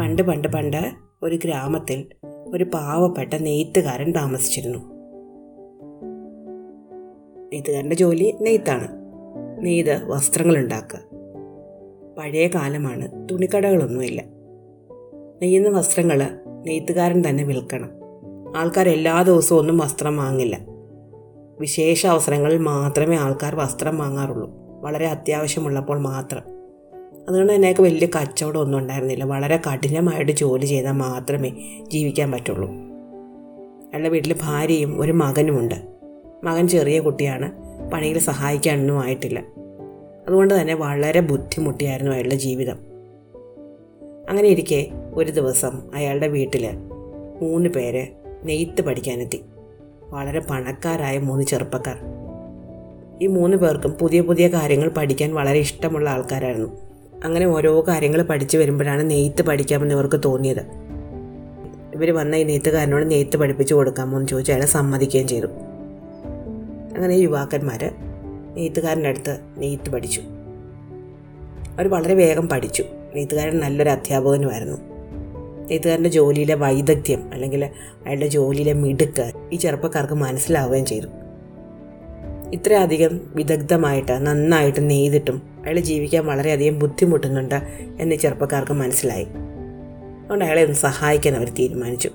പണ്ട് പണ്ട് പണ്ട് ഒരു ഗ്രാമത്തിൽ ഒരു പാവപ്പെട്ട നെയ്ത്തുകാരൻ താമസിച്ചിരുന്നു. നെയ്ത്തുകാരന്റെ ജോലി നെയ്ത്താണ്. നെയ്ത് വസ്ത്രങ്ങൾ ഉണ്ടാക്കുക പഴയ കാലമാണ് തുണിക്കടകളൊന്നുമില്ല. നെയ്യുന്ന വസ്ത്രങ്ങൾ നെയ്ത്തുകാരൻ തന്നെ വിൽക്കണം. ആൾക്കാർ എല്ലാ ദിവസവും ഒന്നും വസ്ത്രം വാങ്ങില്ല. വിശേഷ അവസരങ്ങളിൽ മാത്രമേ ആൾക്കാർ വസ്ത്രം വാങ്ങാറുള്ളൂ. വളരെ അത്യാവശ്യമുള്ളപ്പോൾ മാത്രം. അതുകൊണ്ട് തന്നെ അയാൾക്ക് വലിയ കച്ചവടം ഒന്നും ഉണ്ടായിരുന്നില്ല. വളരെ കഠിനമായിട്ട് ജോലി ചെയ്താൽ മാത്രമേ ജീവിക്കാൻ പറ്റുള്ളൂ. അയാളുടെ വീട്ടിൽ ഭാര്യയും ഒരു മകനുമുണ്ട് മകൻ ചെറിയ കുട്ടിയാണ്. പണിയിൽ സഹായിക്കാനൊന്നും ആയിട്ടില്ല. അതുകൊണ്ട് തന്നെ വളരെ ബുദ്ധിമുട്ടിയായിരുന്നു അയാളുടെ ജീവിതം. അങ്ങനെ ഇരിക്കെ ഒരു ദിവസം അയാളുടെ വീട്ടിൽ മൂന്ന് പേര് നെയ്ത്ത് പഠിക്കാനെത്തി. വളരെ പണക്കാരായ മൂന്ന് ചെറുപ്പക്കാർ. ഈ മൂന്ന് പേർക്കും പുതിയ പുതിയ കാര്യങ്ങൾ പഠിക്കാൻ വളരെ ഇഷ്ടമുള്ള ആൾക്കാരായിരുന്നു. അങ്ങനെ ഓരോ കാര്യങ്ങൾ പഠിച്ചു വരുമ്പോഴാണ് നെയ്ത്ത് പഠിക്കാമെന്ന് ഇവർക്ക് തോന്നിയത്. ഇവർ വന്ന ഈ നെയ്ത്തുകാരനോട് നെയ്ത്ത് പഠിപ്പിച്ചു കൊടുക്കാമോ എന്ന് ചോദിച്ചാൽ അയാൾ സമ്മതിക്കുകയും ചെയ്തു. അങ്ങനെ യുവാക്കന്മാർ നെയ്ത്തുകാരന്റെ അടുത്ത് നെയ്ത്ത് പഠിച്ചു. അവർ വളരെ വേഗം പഠിച്ചു. നെയ്ത്തുകാരൻ നല്ലൊരു അധ്യാപകനുമായിരുന്നു. നെയ്ത്തുകാരന്റെ ജോലിയിലെ വൈദഗ്ധ്യം അല്ലെങ്കിൽ അയാളുടെ ജോലിയിലെ മിടുക്ക് ഈ ചെറുപ്പക്കാർക്ക് മനസ്സിലാവുകയും ചെയ്തു. ഇത്രയധികം വിദഗ്ധമായിട്ട് നന്നായിട്ട് നെയ്തിട്ടും അയാൾ ജീവിക്കാൻ വളരെയധികം ബുദ്ധിമുട്ടുന്നുണ്ട് എന്ന് ചെറുപ്പക്കാർക്ക് മനസ്സിലായി. അതുകൊണ്ട് അയാളെ ഒന്ന് സഹായിക്കാൻ അവർ തീരുമാനിച്ചു.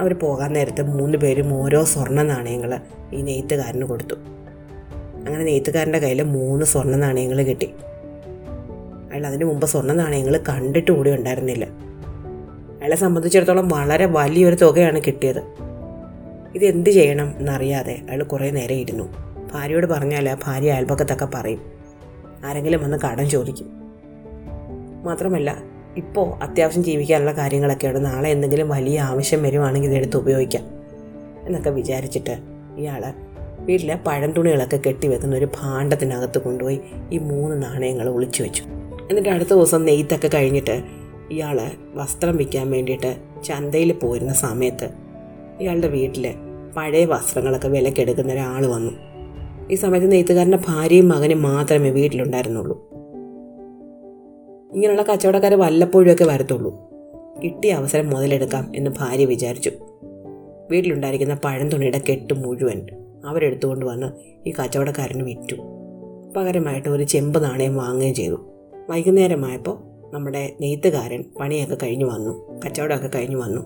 അവർ പോകാൻ നേരത്ത് മൂന്ന് പേരും ഓരോ സ്വർണ നാണയങ്ങൾ ഈ നെയ്ത്തുകാരന് കൊടുത്തു. അങ്ങനെ നെയ്ത്തുകാരന്റെ കയ്യിൽ മൂന്ന് സ്വർണ നാണയങ്ങൾ കിട്ടി. അയാൾ അതിനു മുമ്പ് സ്വർണ നാണയങ്ങൾ കണ്ടിട്ട് കൂടി ഉണ്ടായിരുന്നില്ല. അയാളെ സംബന്ധിച്ചിടത്തോളം വളരെ വലിയൊരു തുകയാണ് കിട്ടിയത്. ഇത് എന്ത് ചെയ്യണം എന്നറിയാതെ അയാൾ കുറേ നേരം ഇരുന്നു. ഭാര്യയോട് പറഞ്ഞാൽ ഭാര്യ അയൽപക്കത്തൊക്കെ പറയും. ആരെങ്കിലും വന്ന് കടം ചോദിക്കും. മാത്രമല്ല ഇപ്പോൾ അത്യാവശ്യം ജീവിക്കാനുള്ള കാര്യങ്ങളൊക്കെയാണ് നാളെ എന്തെങ്കിലും വലിയ ആവശ്യം വരുവാണെങ്കിൽ ഇതെടുത്ത് ഉപയോഗിക്കാം എന്നൊക്കെ വിചാരിച്ചിട്ട് ഇയാൾ വീട്ടിലെ പഴം തുണികളൊക്കെ കെട്ടിവെക്കുന്ന ഒരു ഭാണ്ഡത്തിനകത്ത് കൊണ്ടുപോയി ഈ മൂന്ന് നാണയങ്ങൾ ഒളിച്ചു വെച്ചു. എന്നിട്ട് അടുത്ത ദിവസം നെയ്ത്തൊക്കെ കഴിഞ്ഞിട്ട് ഇയാൾ വസ്ത്രം വിൽക്കാൻ വേണ്ടിയിട്ട് ചന്തയിൽ പോയിരുന്ന സമയത്ത് ഇയാളുടെ വീട്ടിൽ പഴയ വസ്ത്രങ്ങളൊക്കെ വിലക്കെടുക്കുന്ന ഒരാൾ വന്നു. ഈ സമയത്ത് നെയ്ത്തുകാരന്റെ ഭാര്യയും മകനും മാത്രമേ വീട്ടിലുണ്ടായിരുന്നുള്ളൂ. ഇങ്ങനെയുള്ള കച്ചവടക്കാർ വല്ലപ്പോഴുമൊക്കെ വരത്തുള്ളൂ. കിട്ടിയ അവസരം മുതലെടുക്കാം എന്ന് ഭാര്യ വിചാരിച്ചു. വീട്ടിലുണ്ടായിരിക്കുന്ന പഴം തുണിയുടെ കെട്ട് മുഴുവൻ അവരെടുത്തുകൊണ്ട് വന്ന് ഈ കച്ചവടക്കാരന് വിറ്റു. പകരമായിട്ട് ഒരു ചെമ്പ് നാണയം വാങ്ങുകയും ചെയ്തു. വൈകുന്നേരമായപ്പോൾ നമ്മുടെ നെയ്ത്തുകാരൻ പണിയൊക്കെ കഴിഞ്ഞു വന്നു. കച്ചവടമൊക്കെ കഴിഞ്ഞു വന്നു.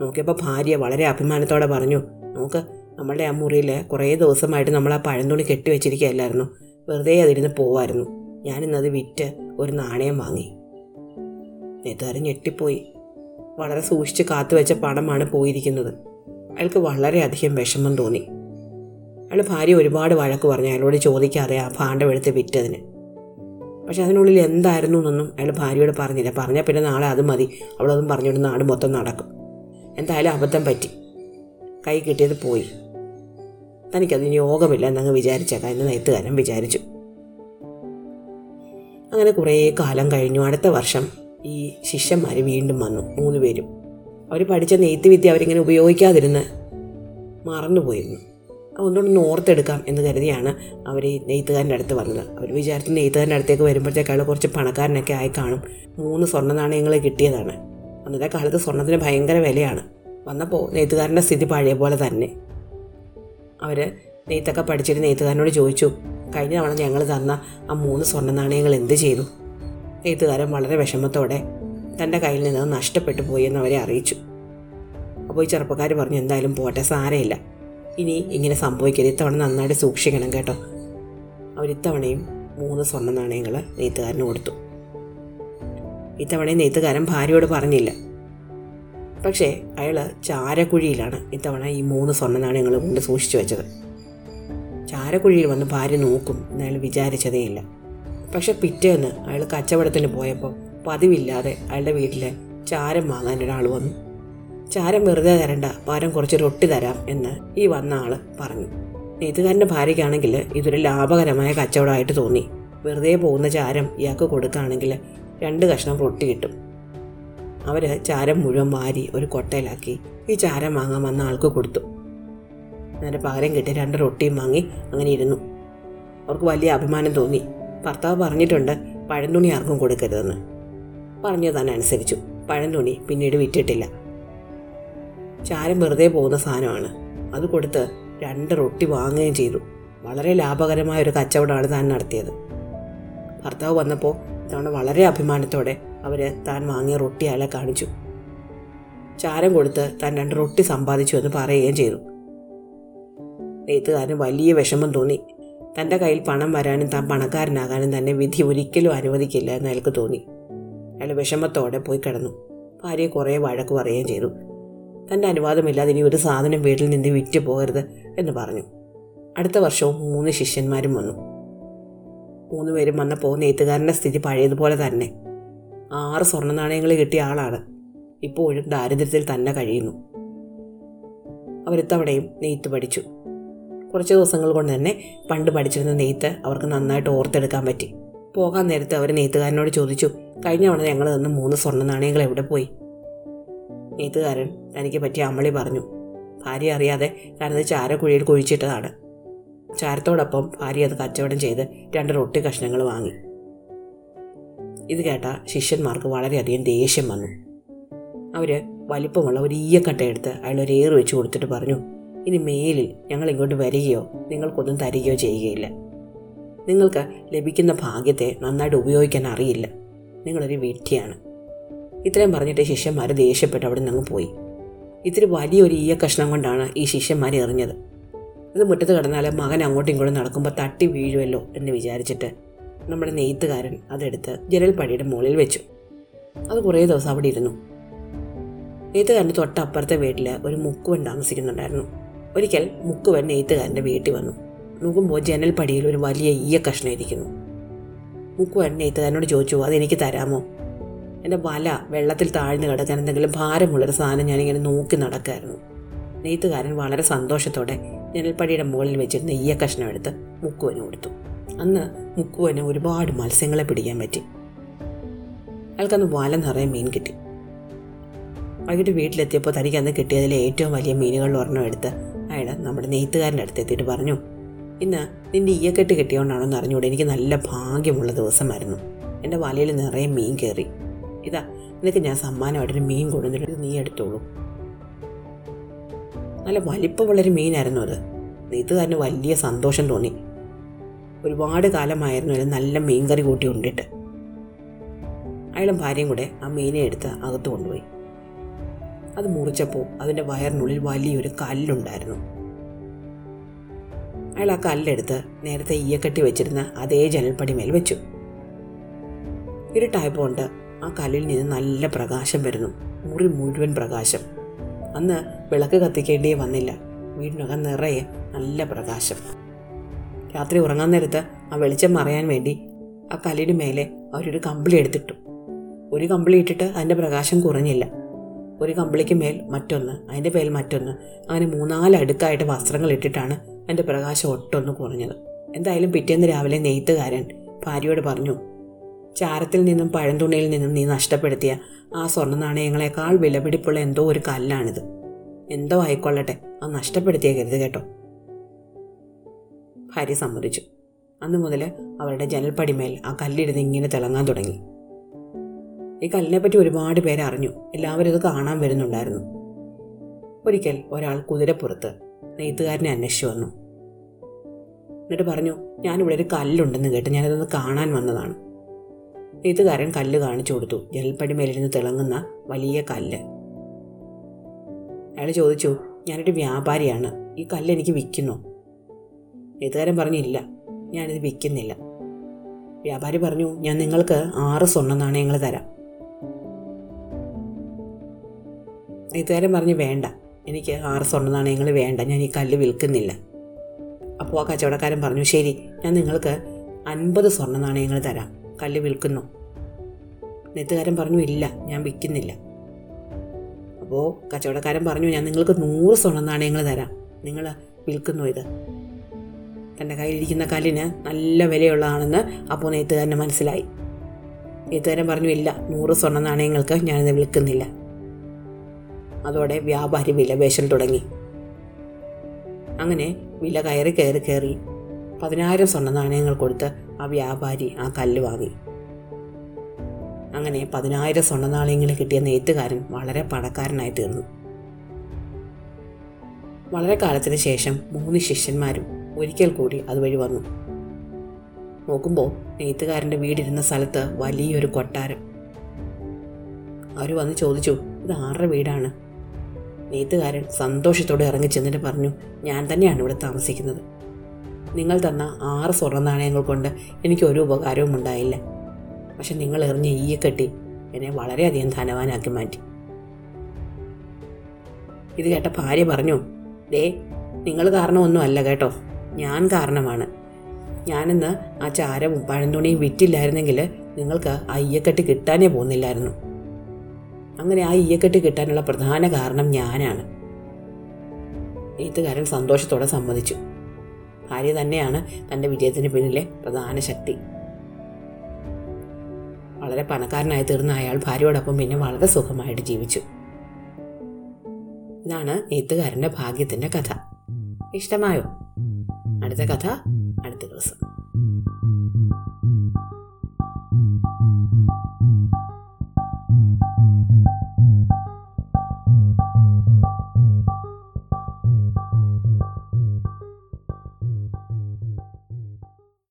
നോക്കിയപ്പോൾ ഭാര്യ വളരെ അഭിമാനത്തോടെ പറഞ്ഞു നോക്ക് നമ്മളുടെ ആ മുറിയിൽ കുറേ ദിവസമായിട്ട് നമ്മൾ ആ പഴന്തുണി കെട്ടിവെച്ചിരിക്കുകയല്ലായിരുന്നു. വെറുതെ അതിരുന്ന് പോവായിരുന്നു. ഞാനിന്നത് വിറ്റ് ഒരു നാണയം വാങ്ങി. നെയ്ത്തുകാരൻ ഞെട്ടിപ്പോയി. വളരെ സൂക്ഷിച്ച് കാത്തു വെച്ച പണമാണ് പോയിരിക്കുന്നത്. അയാൾക്ക് വളരെയധികം വിഷമം തോന്നി. അയാൾ ഭാര്യ ഒരുപാട് വഴക്ക് പറഞ്ഞു. അയാളോട് ചോദിക്കാതെ ആ ഭാണ്ഡം എടുത്ത് വിറ്റതിന്. പക്ഷെ അതിനുള്ളിൽ എന്തായിരുന്നു എന്നൊന്നും അയാൾ ഭാര്യയോട് പറഞ്ഞില്ല. പറഞ്ഞാൽ പിന്നെ നാളെ അത് മതി. അവളതും പറഞ്ഞുകൊണ്ട് നാട് മൊത്തം നടക്കും. എന്തായാലും അബദ്ധം പറ്റി. കൈ കിട്ടിയത് പോയി. തനിക്കതിന് യോഗമില്ല എന്നങ്ങ് വിചാരിച്ചേക്കാം. എന്ന് നെയ്ത്തുകാരൻ വിചാരിച്ചു. അങ്ങനെ കുറേ കാലം കഴിഞ്ഞു. അടുത്ത വർഷം ഈ ശിഷ്യന്മാർ വീണ്ടും വന്നു. മൂന്ന് പേരും. അവർ പഠിച്ച നെയ്ത്ത് വിദ്യ അവരിങ്ങനെ ഉപയോഗിക്കാതിരുന്ന് മറന്നുപോയിരുന്നു. ഒന്നുകൊണ്ടൊന്ന് ഓർത്തെടുക്കാം എന്ന് കരുതിയാണ് അവർ ഈ നെയ്ത്തുകാരന്റെ അടുത്ത് വന്നത്. അവർ വിചാരിച്ചു നെയ്ത്തുകാരന്റെ അടുത്തേക്ക് വരുമ്പോഴത്തേക്ക് അയാൾ കുറച്ച് പണക്കാരനൊക്കെ ആയി കാണും. മൂന്ന് സ്വർണ നാണയങ്ങൾ കിട്ടിയതാണ്. അന്നത്തെ കാലത്ത് സ്വർണത്തിന് ഭയങ്കര വിലയാണ്. വന്നപ്പോൾ നെയ്ത്തുകാരന്റെ സ്ഥിതി പഴയ പോലെ തന്നെ. അവർ നെയ്ത്തൊക്കെ പഠിച്ചിട്ട് നെയ്ത്തുകാരനോട് ചോദിച്ചു കഴിഞ്ഞ തവണ ഞങ്ങൾ തന്ന ആ മൂന്ന് സ്വർണ നാണയങ്ങൾ എന്ത് ചെയ്തു? നെയ്ത്തുകാരൻ വളരെ വിഷമത്തോടെ തന്റെ കയ്യിൽ നിന്ന് നഷ്ടപ്പെട്ടു പോയി എന്ന് അവരെ അറിയിച്ചു. അപ്പോൾ ഈ ചെറുപ്പക്കാർ പറഞ്ഞു എന്തായാലും പോട്ടെ സാരമില്ല. ഇനി ഇങ്ങനെ സംഭവിക്കരുത്. ഇത്തവണ നന്നായിട്ട് സൂക്ഷിക്കണം കേട്ടോ. അവരിത്തവണയും മൂന്ന് സ്വർണ നാണയങ്ങൾ നെയ്ത്തുകാരന് കൊടുത്തു. ഇത്തവണയും നെയ്ത്തുകാരൻ ഭാര്യയോട് പറഞ്ഞില്ല. പക്ഷേ അയാൾ ചാരക്കുഴിയിലാണ് ഇത്തവണ ഈ മൂന്ന് സ്വർണ നാണയങ്ങൾ കൊണ്ട് സൂക്ഷിച്ചു വെച്ചത്. ചാരക്കുഴിയിൽ വന്ന് ഭാര്യ നോക്കും എന്ന് അയാൾ വിചാരിച്ചതേയില്ല പക്ഷെ പിറ്റേന്ന് അയാൾ കച്ചവടത്തിന് പോയപ്പോൾ പതിവില്ലാതെ അയാളുടെ വീട്ടിൽ ചാരം വാങ്ങാൻ ഒരാൾ വന്നു. ചാരം വെറുതെ തരണ്ട പകരം കുറച്ച് റൊട്ടി തരാം എന്ന് ഈ വന്ന ആൾ പറഞ്ഞു. നെയ്ത്തുകാരന്റെ ഭാര്യയ്ക്കാണെങ്കിൽ ഇതൊരു ലാഭകരമായ കച്ചവടമായിട്ട് തോന്നി. വെറുതെ പോകുന്ന ചാരം ഇയാൾക്ക് കൊടുക്കുകയാണെങ്കിൽ രണ്ട് കഷ്ണം റൊട്ടി കിട്ടും. അവർ ചാരം മുഴുവൻ വാരി ഒരു കൊട്ടയിലാക്കി ഈ ചാരം വാങ്ങാൻ വന്ന ആൾക്ക് കൊടുത്തു. എന്നിട്ട് പകരം കിട്ടി രണ്ട് റൊട്ടിയും വാങ്ങി അങ്ങനെ ഇരുന്നു. അവർക്ക് വലിയ അഭിമാനം തോന്നി. ഭർത്താവ് പറഞ്ഞിട്ടുണ്ട് പഴന്തുണി ആർക്കും കൊടുക്കരുതെന്ന്. പറഞ്ഞു തന്നെ അനുസരിച്ചു പഴന്തുണി പിന്നീട് വിറ്റിട്ടില്ല. ചാരം വെറുതെ പോകുന്ന സാധനമാണ്. അത് കൊടുത്ത് രണ്ട് റൊട്ടി വാങ്ങുകയും ചെയ്തു. വളരെ ലാഭകരമായ ഒരു കച്ചവടമാണ് താൻ നടത്തിയത്. ഭർത്താവ് വന്നപ്പോൾ ഇത്തവണ വളരെ അഭിമാനത്തോടെ അവർ താൻ വാങ്ങിയ റൊട്ടി അയാളെ കാണിച്ചു. ചാരം കൊടുത്ത് താൻ രണ്ട് റൊട്ടി സമ്പാദിച്ചു എന്ന് പറയുകയും ചെയ്തു. നെയ്ത്തുകാരന് വലിയ വിഷമം തോന്നി. തന്റെ കയ്യിൽ പണം വരാനും താൻ പണക്കാരനാകാനും തന്നെ വിധി ഒരിക്കലും അനുവദിക്കില്ല എന്ന് അയാൾക്ക് തോന്നി. അയാൾ വിഷമത്തോടെ പോയി കിടന്നു. ഭാര്യയെ കുറേ വഴക്ക് പറയുകയും ചെയ്തു. തന്റെ അനുവാദമില്ലാതെ ഇനി ഒരു സാധനം വീട്ടിൽ നിന്ന് വിറ്റ് പോകരുത് എന്ന് പറഞ്ഞു. അടുത്ത വർഷവും മൂന്ന് ശിഷ്യന്മാരും വന്നു. മൂന്ന് പേരും വന്നപ്പോൾ നെയ്ത്തുകാരന്റെ സ്ഥിതി പഴയതുപോലെ തന്നെ. ആറ് സ്വർണ നാണയങ്ങൾ കിട്ടിയ ആളാണ്. ഇപ്പോഴും ദാരിദ്ര്യത്തിൽ തന്നെ കഴിയുന്നു. അവരിത്തവണയും നെയ്ത്ത് പഠിച്ചു. കുറച്ച് ദിവസങ്ങൾ കൊണ്ട് തന്നെ പണ്ട് പഠിച്ചിരുന്ന നെയ്ത്ത് അവർക്ക് നന്നായിട്ട് ഓർത്തെടുക്കാൻ പറ്റി. പോകാൻ നേരത്ത് അവർ നെയ്ത്തുകാരനോട് ചോദിച്ചു കഴിഞ്ഞ തവണ ഞങ്ങൾ തന്ന മൂന്ന് സ്വർണ നാണയങ്ങൾ എവിടെ പോയി? നെയ്ത്തുകാരൻ തനിക്ക് പറ്റിയ അമ്മളി പറഞ്ഞു. ഭാര്യ അറിയാതെ താനത് ചാരക്കുഴിയിൽ കുഴിച്ചിട്ടതാണ്. ചാരത്തോടൊപ്പം ഭാര്യ അത് കച്ചവടം ചെയ്ത് രണ്ട് റൊട്ടി കഷ്ണങ്ങൾ വാങ്ങി. ഇത് കേട്ട ശിഷ്യന്മാർക്ക് വളരെയധികം ദേഷ്യം വന്നു. അവർ വലിപ്പമുള്ള ഒരു ഈയക്കട്ട എടുത്ത് ഒരു ഏറ് വെച്ച് കൊടുത്തിട്ട് പറഞ്ഞു ഇനി മേലിൽ ഞങ്ങൾ ഇങ്ങോട്ട് വരികയോ നിങ്ങൾക്കൊന്നും തരികയോ ചെയ്യുകയില്ല. നിങ്ങൾക്ക് ലഭിക്കുന്ന ഭാഗ്യത്തെ നന്നായിട്ട് ഉപയോഗിക്കാൻ അറിയില്ല. നിങ്ങളൊരു വിഡ്ഢിയാണ് ഇത്രയും പറഞ്ഞിട്ട് ശിഷ്യന്മാർ ദേഷ്യപ്പെട്ട് അവിടെ നിന്ന് പോയി. ഇത്തിരി വലിയൊരു ഈയ കഷ്ണം കൊണ്ടാണ് ഈ ശിഷ്യന്മാർ എറിഞ്ഞത്. ഇത് മുറ്റത്ത് കിടന്നാൽ മകൻ അങ്ങോട്ടും ഇങ്ങോട്ടും നടക്കുമ്പോൾ തട്ടി വീഴുമല്ലോ എന്ന് വിചാരിച്ചിട്ട് നമ്മുടെ നെയ്ത്തുകാരൻ അതെടുത്ത് ജനൽപ്പടിയുടെ മുകളിൽ വെച്ചു. അത് കുറേ ദിവസം അവിടെ ഇരുന്നു. നെയ്ത്തുകാരന്റെ തൊട്ടപ്പുറത്തെ വീട്ടിൽ ഒരു മുക്കുവൻ താമസിക്കുന്നുണ്ടായിരുന്നു. ഒരിക്കൽ മുക്കുവൻ നെയ്ത്തുകാരന്റെ വീട്ടിൽ വന്നു. നോക്കുമ്പോൾ ജനൽപ്പടിയിൽ ഒരു വലിയ ഈയ കഷ്ണം ഇരിക്കുന്നു. മുക്കുവൻ നെയ്ത്തുകാരനോട് ചോദിച്ചു അതെനിക്ക് തരാമോ? എന്റെ വല വെള്ളത്തിൽ താഴ്ന്നു കിടക്കാൻ എന്തെങ്കിലും ഭാരമുള്ളൊരു സാധനം ഞാനിങ്ങനെ നോക്കി നടക്കായിരുന്നു. നെയ്ത്തുകാരൻ വളരെ സന്തോഷത്തോടെ ജനൽപ്പടിയുടെ മുകളിൽ വെച്ചിരുന്ന ഈയ കഷ്ണം എടുത്ത് മുക്കുവന് കൊടുത്തു. അന്ന് മുക്കുവന് ഒരുപാട് മത്സ്യങ്ങളെ പിടിക്കാൻ പറ്റി. അയാൾക്കന്ന് വല നിറയെ മീൻ കിട്ടി. വൈകിട്ട് വീട്ടിലെത്തിയപ്പോൾ തനിക്ക് അന്ന് കിട്ടിയതിലെ ഏറ്റവും വലിയ മീനുകളിൽ ഒരെണ്ണം എടുത്ത് അയാൾ നമ്മുടെ നെയ്ത്തുകാരന്റെ അടുത്ത് എത്തിയിട്ട് പറഞ്ഞു ഇന്ന് നിന്റെ ഈയക്കെട്ട് കിട്ടിയോണ്ടാണോ എന്ന് അറിഞ്ഞുകൂടെ എനിക്ക് നല്ല ഭാഗ്യമുള്ള ദിവസമായിരുന്നു. എന്റെ വലയിൽ നിറയെ മീൻ കയറി. ഇതാ നിനക്ക് ഞാൻ സമ്മാനമായിട്ടൊരു മീൻ കൊണ്ടുവന്നിട്ട് നീ എടുത്തോളൂ. നല്ല വലിപ്പമുള്ളൊരു മീനായിരുന്നു അത്. നെയ്ത്തുകാരന് വലിയ സന്തോഷം തോന്നി. ഒരുപാട് കാലമായിരുന്നു അതിൽ നല്ല മീൻകറി കൂട്ടി ഉണ്ടിട്ട്. അയാളും ഭാര്യയും കൂടെ ആ മീനെ എടുത്ത് അകത്ത് കൊണ്ടുപോയി. അത് മുറിച്ചപ്പോൾ അതിന്റെ വയറിനുള്ളിൽ വലിയൊരു കല്ലുണ്ടായിരുന്നു. അയാൾ ആ കല്ലെടുത്ത് നേരത്തെ ഈയക്കെട്ടി വെച്ചിരുന്ന അതേ ജനൽപ്പടി മേൽ വെച്ചു ഇരുട്ടായപ്പോണ്ട് ആ കല്ലിൽ നിന്ന് നല്ല പ്രകാശം വരുന്നു. മുറി മുഴുവൻ പ്രകാശം. അന്ന് വിളക്ക് കത്തിക്കേണ്ടിയേ വന്നില്ല. വീടിനകം നിറയെ നല്ല പ്രകാശം. രാത്രി ഉറങ്ങാൻ നേരത്ത് ആ വെളിച്ചം മറയാൻ വേണ്ടി ആ കല്ലിന് മേലെ അവരൊരു കമ്പിളി എടുത്തിട്ടു. ഒരു കമ്പിളി ഇട്ടിട്ട് അതിന്റെ പ്രകാശം കുറഞ്ഞില്ല. ഒരു കമ്പിളിക്ക് മേൽ മറ്റൊന്ന് അതിന്റെ മേൽ മറ്റൊന്ന് അങ്ങനെ മൂന്നാൽ അടുക്കായിട്ട് വസ്ത്രങ്ങൾ ഇട്ടിട്ടാണ് അതിന്റെ പ്രകാശം ഒട്ടൊന്ന് കുറഞ്ഞത്. എന്തായാലും പിറ്റേന്ന് രാവിലെ നെയ്ത്തുകാരൻ ഭാര്യയോട് പറഞ്ഞു ചാരത്തിൽ നിന്നും പഴന്തുണിയിൽ നിന്നും നീ നഷ്ടപ്പെടുത്തിയ ആ സ്വർണ നാണയങ്ങളെക്കാൾ വിലപിടിപ്പുള്ള എന്തോ ഒരു കല്ലാണിത്. എന്തോ ആയിക്കൊള്ളട്ടെ അത് നഷ്ടപ്പെടുത്തിയ കരുത് കേട്ടോ. ഭാര്യ സമ്മതിച്ചു. അന്നു മുതൽ അവരുടെ ജനൽപ്പടിമേൽ ആ കല്ലിരുന്ന് ഇങ്ങനെ തിളങ്ങാൻ തുടങ്ങി. ഈ കല്ലിനെപ്പറ്റി ഒരുപാട് പേര് അറിഞ്ഞു. എല്ലാവരും ഇത് കാണാൻ വരുന്നുണ്ടായിരുന്നു. ഒരിക്കൽ ഒരാൾ കുതിരപ്പുറത്ത് നെയ്ത്തുകാരനെ അന്വേഷിച്ചു വന്നു. എന്നിട്ട് പറഞ്ഞു ഞാനിവിടെ ഒരു കല്ലുണ്ടെന്ന് കേട്ട് ഞാനിതൊന്ന് കാണാൻ വന്നതാണ്. നെയ്ത്തുകാരൻ കല്ല് കാണിച്ചു കൊടുത്തു. ജനൽപ്പടി നിന്ന് തിളങ്ങുന്ന വലിയ കല്ല്. അയാൾ ചോദിച്ചു ഞാനൊരു വ്യാപാരിയാണ്. ഈ കല്ല് എനിക്ക് വിൽക്കുന്നു. നെയ്ത്തുകാരൻ പറഞ്ഞു ഇല്ല ഞാനിത് വിൽക്കുന്നില്ല. വ്യാപാരി പറഞ്ഞു ഞാൻ നിങ്ങൾക്ക് ആറ് സ്വർണ നാണയങ്ങൾ തരാം. നെയ്ത്തുകാരൻ പറഞ്ഞു വേണ്ട എനിക്ക് ആറ് സ്വർണ നാണയങ്ങൾ വേണ്ട ഞാൻ ഈ കല്ല് വിൽക്കുന്നില്ല. അപ്പോൾ ആ കച്ചവടക്കാരൻ പറഞ്ഞു ശരി ഞാൻ നിങ്ങൾക്ക് അൻപത് സ്വർണ നാണയങ്ങൾ തരാം. കല്ല് വിൽക്കുന്നു. നെയ്ത്തുകാരൻ പറഞ്ഞു ഇല്ല ഞാൻ വിൽക്കുന്നില്ല. അപ്പോൾ കച്ചവടക്കാരൻ പറഞ്ഞു ഞാൻ നിങ്ങൾക്ക് നൂറ് സ്വർണ നാണയങ്ങൾ തരാം. നിങ്ങൾ വിൽക്കുന്നു ഇത്. തന്റെ കയ്യിലിരിക്കുന്ന കല്ലിന് നല്ല വിലയുള്ളതാണെന്ന് അപ്പോൾ നെയ്ത്തുകാരന് മനസ്സിലായി. നെയ്ത്തുകാരൻ പറഞ്ഞു ഇല്ല നൂറ് സ്വർണ നാണയങ്ങൾക്ക് ഞാനിത് വിൽക്കുന്നില്ല. അതോടെ വ്യാപാരി വില പേശൽ തുടങ്ങി. അങ്ങനെ വില കയറി കയറി കയറി പതിനായിരം സ്വർണ നാണയങ്ങൾ കൊടുത്ത് ആ വ്യാപാരി ആ കല്ല് വാങ്ങി. അങ്ങനെ പതിനായിരം സ്വർണ നാണയങ്ങൾ കിട്ടിയ നെയ്ത്തുകാരൻ വളരെ പണക്കാരനായി തീർന്നു. വളരെ കാലത്തിന് ശേഷം മൂന്ന് ശിഷ്യന്മാരും ഒരിക്കൽ കൂടി അതുവഴി വന്നു. നോക്കുമ്പോൾ നെയ്ത്തുകാരന്റെ വീടിരുന്ന സ്ഥലത്ത് വലിയൊരു കൊട്ടാരം. അവർ വന്ന് ചോദിച്ചു ഇത് ആരുടെ വീടാണ്? നെയ്ത്തുകാരൻ സന്തോഷത്തോടെ ഇറങ്ങി ചെന്നിട്ട് പറഞ്ഞു ഞാൻ തന്നെയാണ് ഇവിടെ താമസിക്കുന്നത്. നിങ്ങൾ തന്ന ആറ് സ്വർണ നാണയങ്ങൾ കൊണ്ട് എനിക്ക് ഒരു ഉപകാരവും ഉണ്ടായില്ല. പക്ഷെ നിങ്ങൾ എറിഞ്ഞ ഈയെ കെട്ടി എന്നെ വളരെയധികം ധനവാനാക്കി മാറ്റി. ഇത് കേട്ട ഭാര്യ പറഞ്ഞു ദേ നിങ്ങൾ കാരണമൊന്നും അല്ല കേട്ടോ. ഞാൻ കാരണമാണ്. ഞാനിന്ന് ആ ചാരവും പഴന്തുണിയും വിറ്റില്ലായിരുന്നെങ്കിൽ നിങ്ങൾക്ക് ആ ഈയക്കെട്ട് കിട്ടാനേ പോകുന്നില്ലായിരുന്നു. അങ്ങനെ ആ ഈയക്കെട്ട് കിട്ടാനുള്ള പ്രധാന കാരണം ഞാനാണ്. എഴുത്തുകാരൻ സന്തോഷത്തോടെ സമ്മതിച്ചു. ഭാര്യ തന്നെയാണ് തന്റെ വിജയത്തിന് പിന്നിലെ പ്രധാന ശക്തി. വളരെ പണക്കാരനായി തീർന്ന അയാൾ ഭാര്യയോടൊപ്പം പിന്നെ വളരെ സുഖമായിട്ട് ജീവിച്ചു. ഇതാണ് എഴുത്തുകാരന്റെ ഭാഗ്യത്തിന്റെ കഥ. ഇഷ്ടമായോ? അടുത്ത കഥ അടുത്ത ദിവസം.